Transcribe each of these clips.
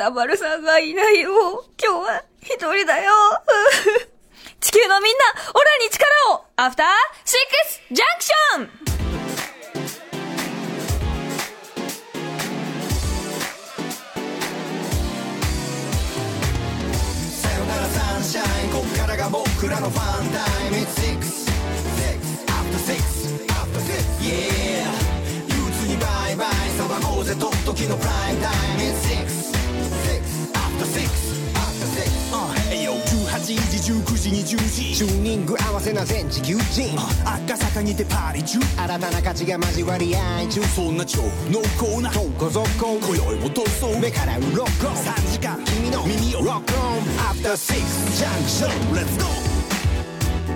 歌丸さんがいないよ。今日は一人だよ。地球のみんな、オラに力をアフターシックスジャンクションさよならサンシャインこっからが僕らのファンタイムせな全地球人赤坂にてパーリ中。新たな価値が交わり合い中。そんな超濃厚などこぞこ今宵も放送目から鱗3時間君の耳をロックオン。アフターシックスジャンクション Let's go!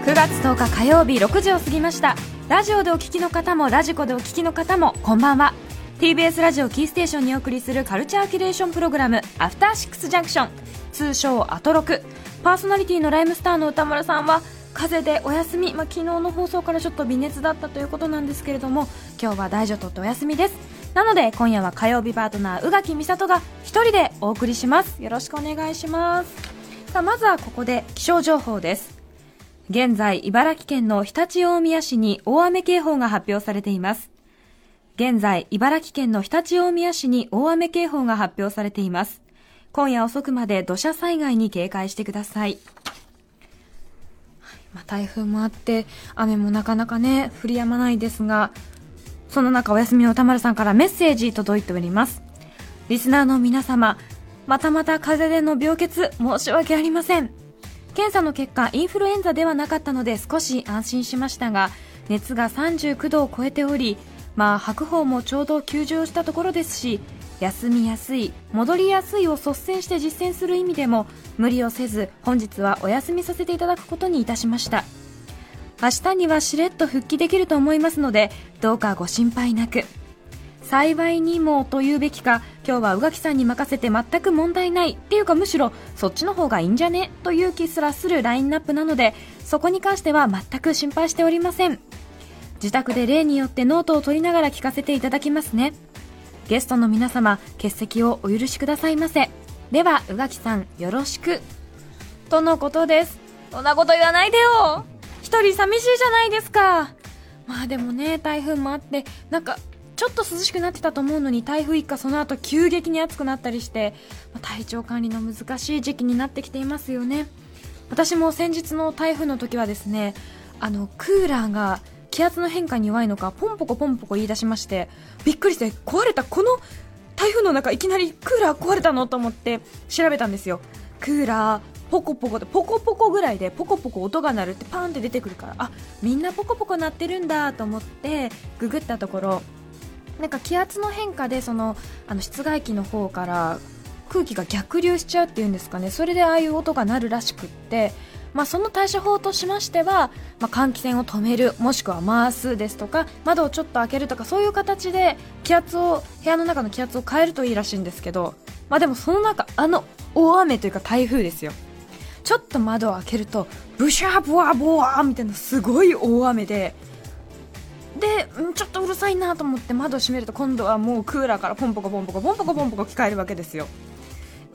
9月10日火曜日6時を過ぎました。ラジオでお聞きの方もラジコでお聞きの方もこんばんは。TBS ラジオキーステーションにお送りするカルチャーキュレーションプログラム「アフターシックスジャンクション」通称アトロク。パーソナリティのライムスターの歌丸さんは風邪でお休み、まあ、昨日の放送からちょっと微熱だったということなんですけれども今日は大女とってお休みですなので今夜は火曜日パートナー宇垣美里が一人でお送りしますよろしくお願いしますさあまずはここで気象情報です現在、茨城県の常陸大宮市に大雨警報が発表されています。現在、茨城県の常陸大宮市に大雨警報が発表されています。今夜遅くまで土砂災害に警戒してください。まあ、台風もあって、雨もなかなかね、降り止まないですが、その中お休みの歌丸さんからメッセージ届いております。リスナーの皆様、またまた風邪での病欠申し訳ありません。検査の結果インフルエンザではなかったので少し安心しましたが熱が39度を超えておりまあ白鵬もちょうど休場したところですし休みやすい戻りやすいを率先して実践する意味でも無理をせず本日はお休みさせていただくことにいたしました。明日にはしれっと復帰できると思いますのでどうかご心配なく。幸いにもというべきか今日は宇垣さんに任せて全く問題ない。っていうかむしろそっちの方がいいんじゃね？という気すらするラインナップなのでそこに関しては全く心配しておりません。自宅で例によってノートを取りながら聞かせていただきますね。ゲストの皆様欠席をお許しくださいませ。では宇垣さんよろしく。とのことです。そんなこと言わないでよ。一人寂しいじゃないですか。まあでもね台風もあってなんかちょっと涼しくなってたと思うのに台風一過その後急激に暑くなったりしてまあ体調管理の難しい時期になってきていますよね。私も先日の台風の時はですねあのクーラーが気圧の変化に弱いのかポンポコポンポコ言い出しましてびっくりして壊れたこの台風の中いきなりクーラー壊れたの？と思って調べたんですよ。クーラーポコポコでポコポコぐらいでポコポコ音が鳴るってパーンって出てくるから。あみんなポコポコ鳴ってるんだと思ってググったところなんか気圧の変化でそのあの室外機の方から空気が逆流しちゃうっていうんですかね。それでああいう音が鳴るらしくって、まあ、その対処法としましては、まあ、換気扇を止めるもしくは回すですとか窓をちょっと開けるとかそういう形で気圧を部屋の中の気圧を変えるといいらしいんですけど、まあ、でもその中あの大雨というか台風ですよ。ちょっと窓を開けるとブシャーボワボワーみたいなすごい大雨ででちょっとうるさいなと思って窓を閉めると今度はもうクーラーからポンポコポンポコポンポコポンポコ聞こえるわけですよ。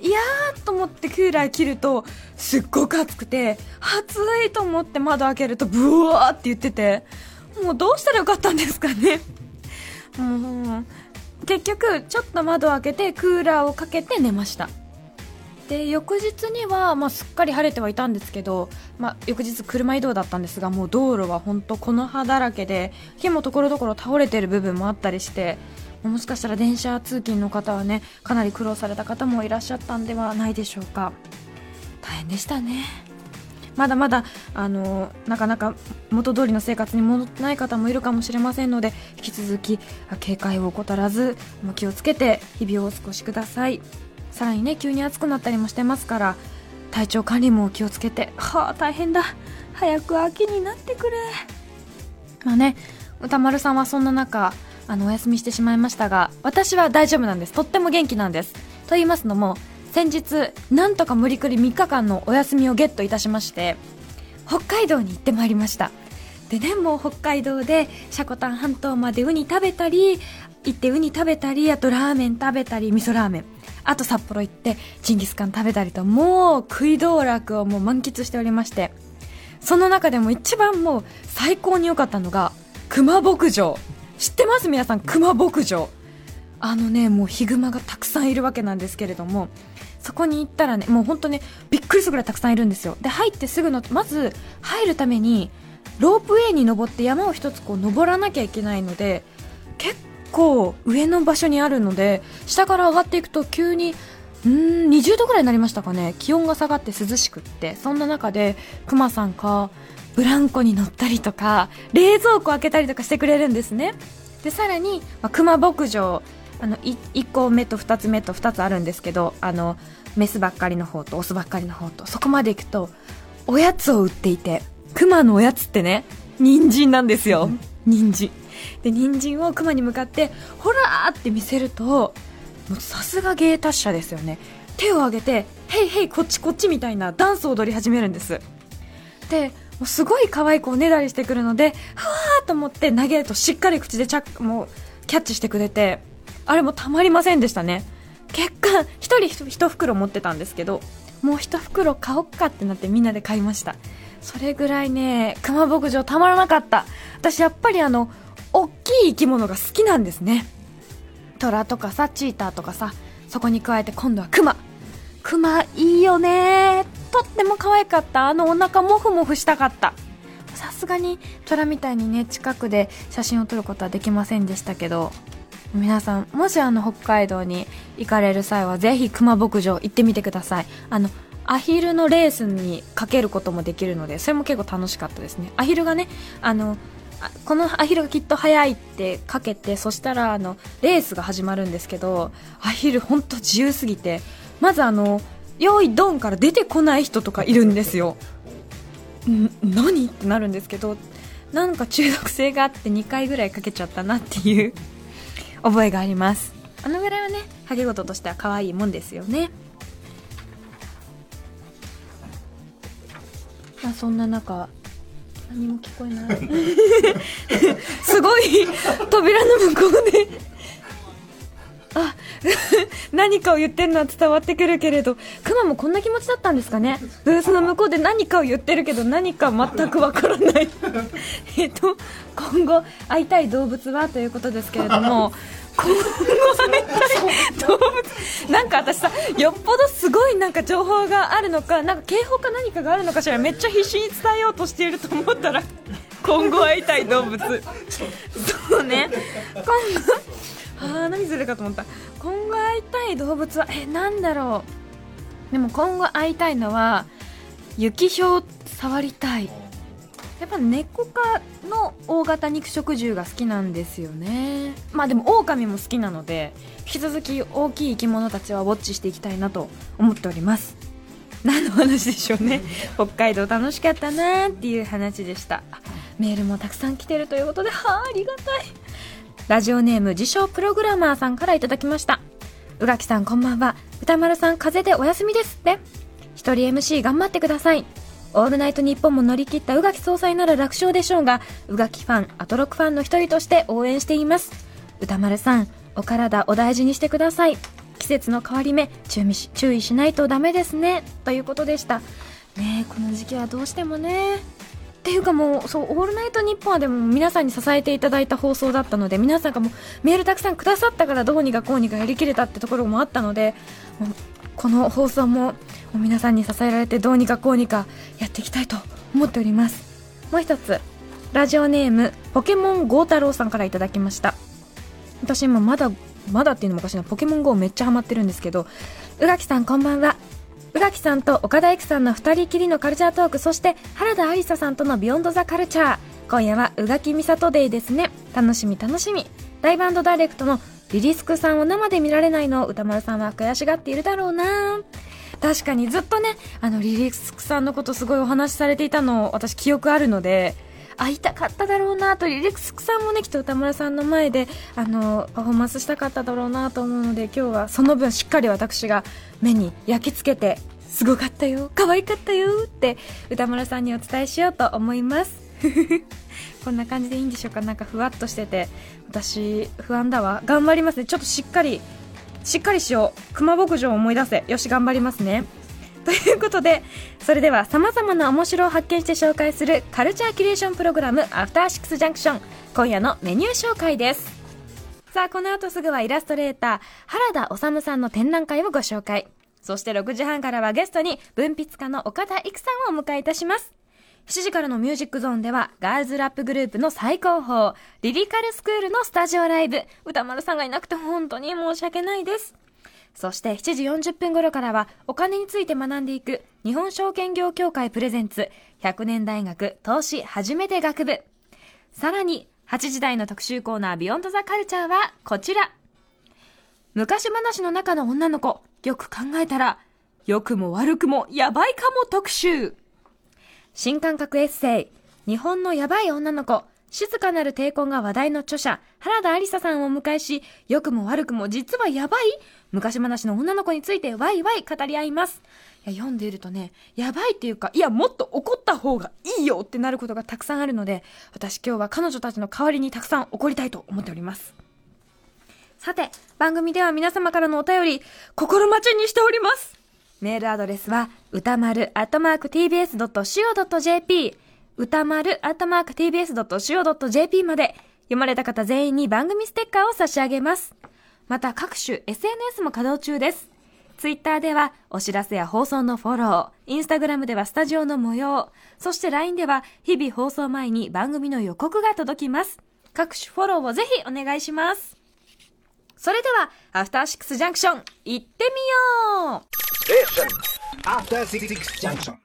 いやーと思ってクーラー切るとすっごく暑くて暑いと思って窓開けるとブワーって言っててもうどうしたらよかったんですかね。もう結局ちょっと窓開けてクーラーをかけて寝ました。で翌日には、まあ、すっかり晴れてはいたんですけど、まあ、翌日車移動だったんですがもう道路は本当この葉だらけで木もところどころ倒れてる部分もあったりしてもしかしたら電車通勤の方はねかなり苦労された方もいらっしゃったんではないでしょうか。大変でしたね。まだまだあのなかなか元通りの生活に戻ってない方もいるかもしれませんので引き続き警戒を怠らずもう気をつけて日々をお過ごしください。さらにね急に暑くなったりもしてますから体調管理もお気をつけてはあ大変だ。早く秋になってくれ。まあね歌丸さんはそんな中あのお休みしてしまいましたが私は大丈夫なんです。とっても元気なんです。と言いますのも先日なんとか無理くり3日間のお休みをゲットいたしまして北海道に行ってまいりました。でねもう北海道で積丹半島までウニ食べたり行ってウニ食べたりあとラーメン食べたり味噌ラーメン。あと札幌行ってジンギスカン食べたりともう食い道楽をもう満喫しておりましてその中でも一番もう最高に良かったのが熊牧場。知ってます？皆さん熊牧場。あのねもうヒグマがたくさんいるわけなんですけれどもそこに行ったらねもう本当ねびっくりするぐらいたくさんいるんですよ。で入ってすぐのまず入るためにロープウェイに登って山を一つこう登らなきゃいけないので結構上の場所にあるので下から上がっていくと急にうん20度ぐらいになりましたかね。気温が下がって涼しくってそんな中でクマさんかブランコに乗ったりとか冷蔵庫開けたりとかしてくれるんですね。でさらに、まあ、熊牧場あの1個目と2つ目と2つあるんですけどあのメスばっかりの方とオスばっかりの方とそこまで行くとおやつを売っていてクマのおやつってね人参なんですよ。人参。で人参をクマに向かってほらーって見せるともうさすが芸達者ですよね。手を挙げて「ヘイヘイこっちこっち」みたいなダンスを踊り始めるんです。でもうすごい可愛い子をねだりしてくるのでふわーと思って投げるとしっかり口でチャもうキャッチしてくれてあれもたまりませんでしたね。結果1人1袋持ってたんですけどもう1袋買おっかってなってみんなで買いました。それぐらいね熊牧場たまらなかった。私やっぱりあの大きい生き物が好きなんですね。虎とかさチーターとかさそこに加えて今度はクマクマいいよね。とっても可愛かった。あのお腹モフモフしたかった。さすがに虎みたいにね近くで写真を撮ることはできませんでしたけど皆さんもしあの北海道に行かれる際はぜひ熊牧場行ってみてください。あのアヒルのレースにかけることもできるのでそれも結構楽しかったですね。アヒルがねあのこのアヒルがきっと速いってかけてそしたらあのレースが始まるんですけどアヒル本当自由すぎてまずあの用意ドンから出てこない人とかいるんですよ。ん何？ってなるんですけどなんか中毒性があって2回ぐらいかけちゃったなっていう覚えがあります。あのぐらいはねハゲ事としては可愛いもんですよね。まあそんな中何も聞こえない。すごい扉の向こうで。あ何かを言ってるのは伝わってくるけれどクマもこんな気持ちだったんですかね？ブースの向こうで何かを言ってるけど何か全くわからない。えっと今後会いたい動物は？ということですけれども今後会いたい動物なんか私さよっぽどすごいなんか情報があるのかなんか警報か何かがあるのかしらめっちゃ必死に伝えようとしていると思ったら 今後会いたい動物。そうね。今後ああ何するかと思った。今後会いたい動物はえなんだろう。でも今後会いたいのは雪ひょう触りたい。やっぱ猫科の大型肉食獣が好きなんですよね。まあでも狼も好きなので引き続き大きい生き物たちはウォッチしていきたいなと思っております。何の話でしょうね。北海道楽しかったなーっていう話でした。メールもたくさん来てるということではあありがたいラジオネーム自称プログラマーさんからいただきました。宇垣さんこんばんは。歌丸さん風邪でお休みですって。一人 MC 頑張ってください。オールナイトニッポンも乗り切った宇垣総裁なら楽勝でしょうが宇垣ファンアトロクファンの一人として応援しています。歌丸さんお体お大事にしてください。季節の変わり目注意し注意しないとダメですね。ということでした。ねこの時期はどうしてもね。っていうかもうそう「オールナイトニッポン」はでも皆さんに支えていただいた放送だったので皆さんがもうメールたくさんくださったからどうにかこうにかやりきれたってところもあったのでもうこの放送も皆さんに支えられてどうにかこうにかやっていきたいと思っております。もう一つラジオネームポケモンゴー太郎さんからいただきました。私今まだまだっていうのもおかしいな。ポケモン GO めっちゃハマってるんですけど宇垣さんこんばんは。宇垣さんと岡田育さんの2人きりのカルチャートークそして原田ありささんとのビヨンドザカルチャー。今夜は宇垣美里デイですね。楽しみ楽しみ。ライブダイレクトのリリスクさんを生で見られないのを歌丸さんは悔しがっているだろうな。確かにずっとねあのリリスクさんのことすごいお話しされていたの私記憶あるので会いたかっただろうなとリリクスさんもねきっと歌村さんの前であのパフォーマンスしたかっただろうなと思うので今日はその分しっかり私が目に焼き付けてすごかったよ可愛かったよって歌村さんにお伝えしようと思います。こんな感じでいいんでしょうか？なんかふわっとしてて私不安だわ。頑張りますね。ちょっとしっかりしっかりしよう。熊牧場を思い出せ。よし頑張りますね。ということでそれではさまざまな面白を発見して紹介するカルチャーキュレーションプログラム「アフターシックスジャンクション」今夜のメニュー紹介ですさあこの後すぐはイラストレーター原田治さんの展覧会をご紹介そして6時半からはゲストに文筆家の岡田育さんをお迎えいたします7時からのミュージックゾーンでは、ガールズラップグループの最高峰、リリカルスクールのスタジオライブ。歌丸さんがいなくて本当に申し訳ないです。そして7時40分頃からは、お金について学んでいく、日本証券業協会プレゼンツ、100年大学投資初めて学部。さらに、8時台の特集コーナービヨンドザカルチャーはこちら。昔話の中の女の子、よく考えたら、良くも悪くもやばいかも特集。新感覚エッセイ、日本のやばい女の子、静かなる抵抗が話題の著者、原田ありささんをお迎えし、良くも悪くも実はやばい？昔話の女の子についてワイワイ語り合います。いや、読んでいるとね、やばいっていうか、いや、もっと怒った方がいいよってなることがたくさんあるので、私今日は彼女たちの代わりにたくさん怒りたいと思っております。さて、番組では皆様からのお便り、心待ちにしております。メールアドレスは、歌丸アットマーク tbs.co.jp 歌丸アットマーク tbs.co.jp まで読まれた方全員に番組ステッカーを差し上げます。また各種 SNS も稼働中です。ツイッターではお知らせや放送のフォロー、インスタグラムではスタジオの模様、そして LINE では日々放送前に番組の予告が届きます。各種フォローをぜひお願いします。それでは、アフターシックスジャンクション、行ってみよう After Six Junction